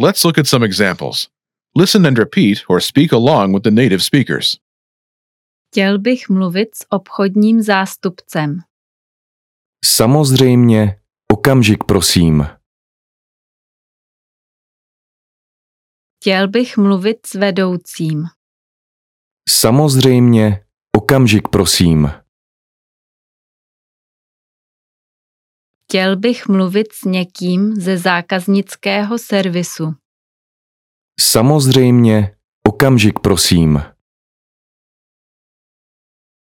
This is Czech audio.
Let's look at some examples. Listen and repeat or speak along with the native speakers. Chtěl bych mluvit s obchodním zástupcem. Samozřejmě, okamžik prosím. Chtěl bych mluvit s vedoucím. Samozřejmě, okamžik prosím. Chtěl bych mluvit s někým ze zákaznického servisu. Samozřejmě, okamžik prosím.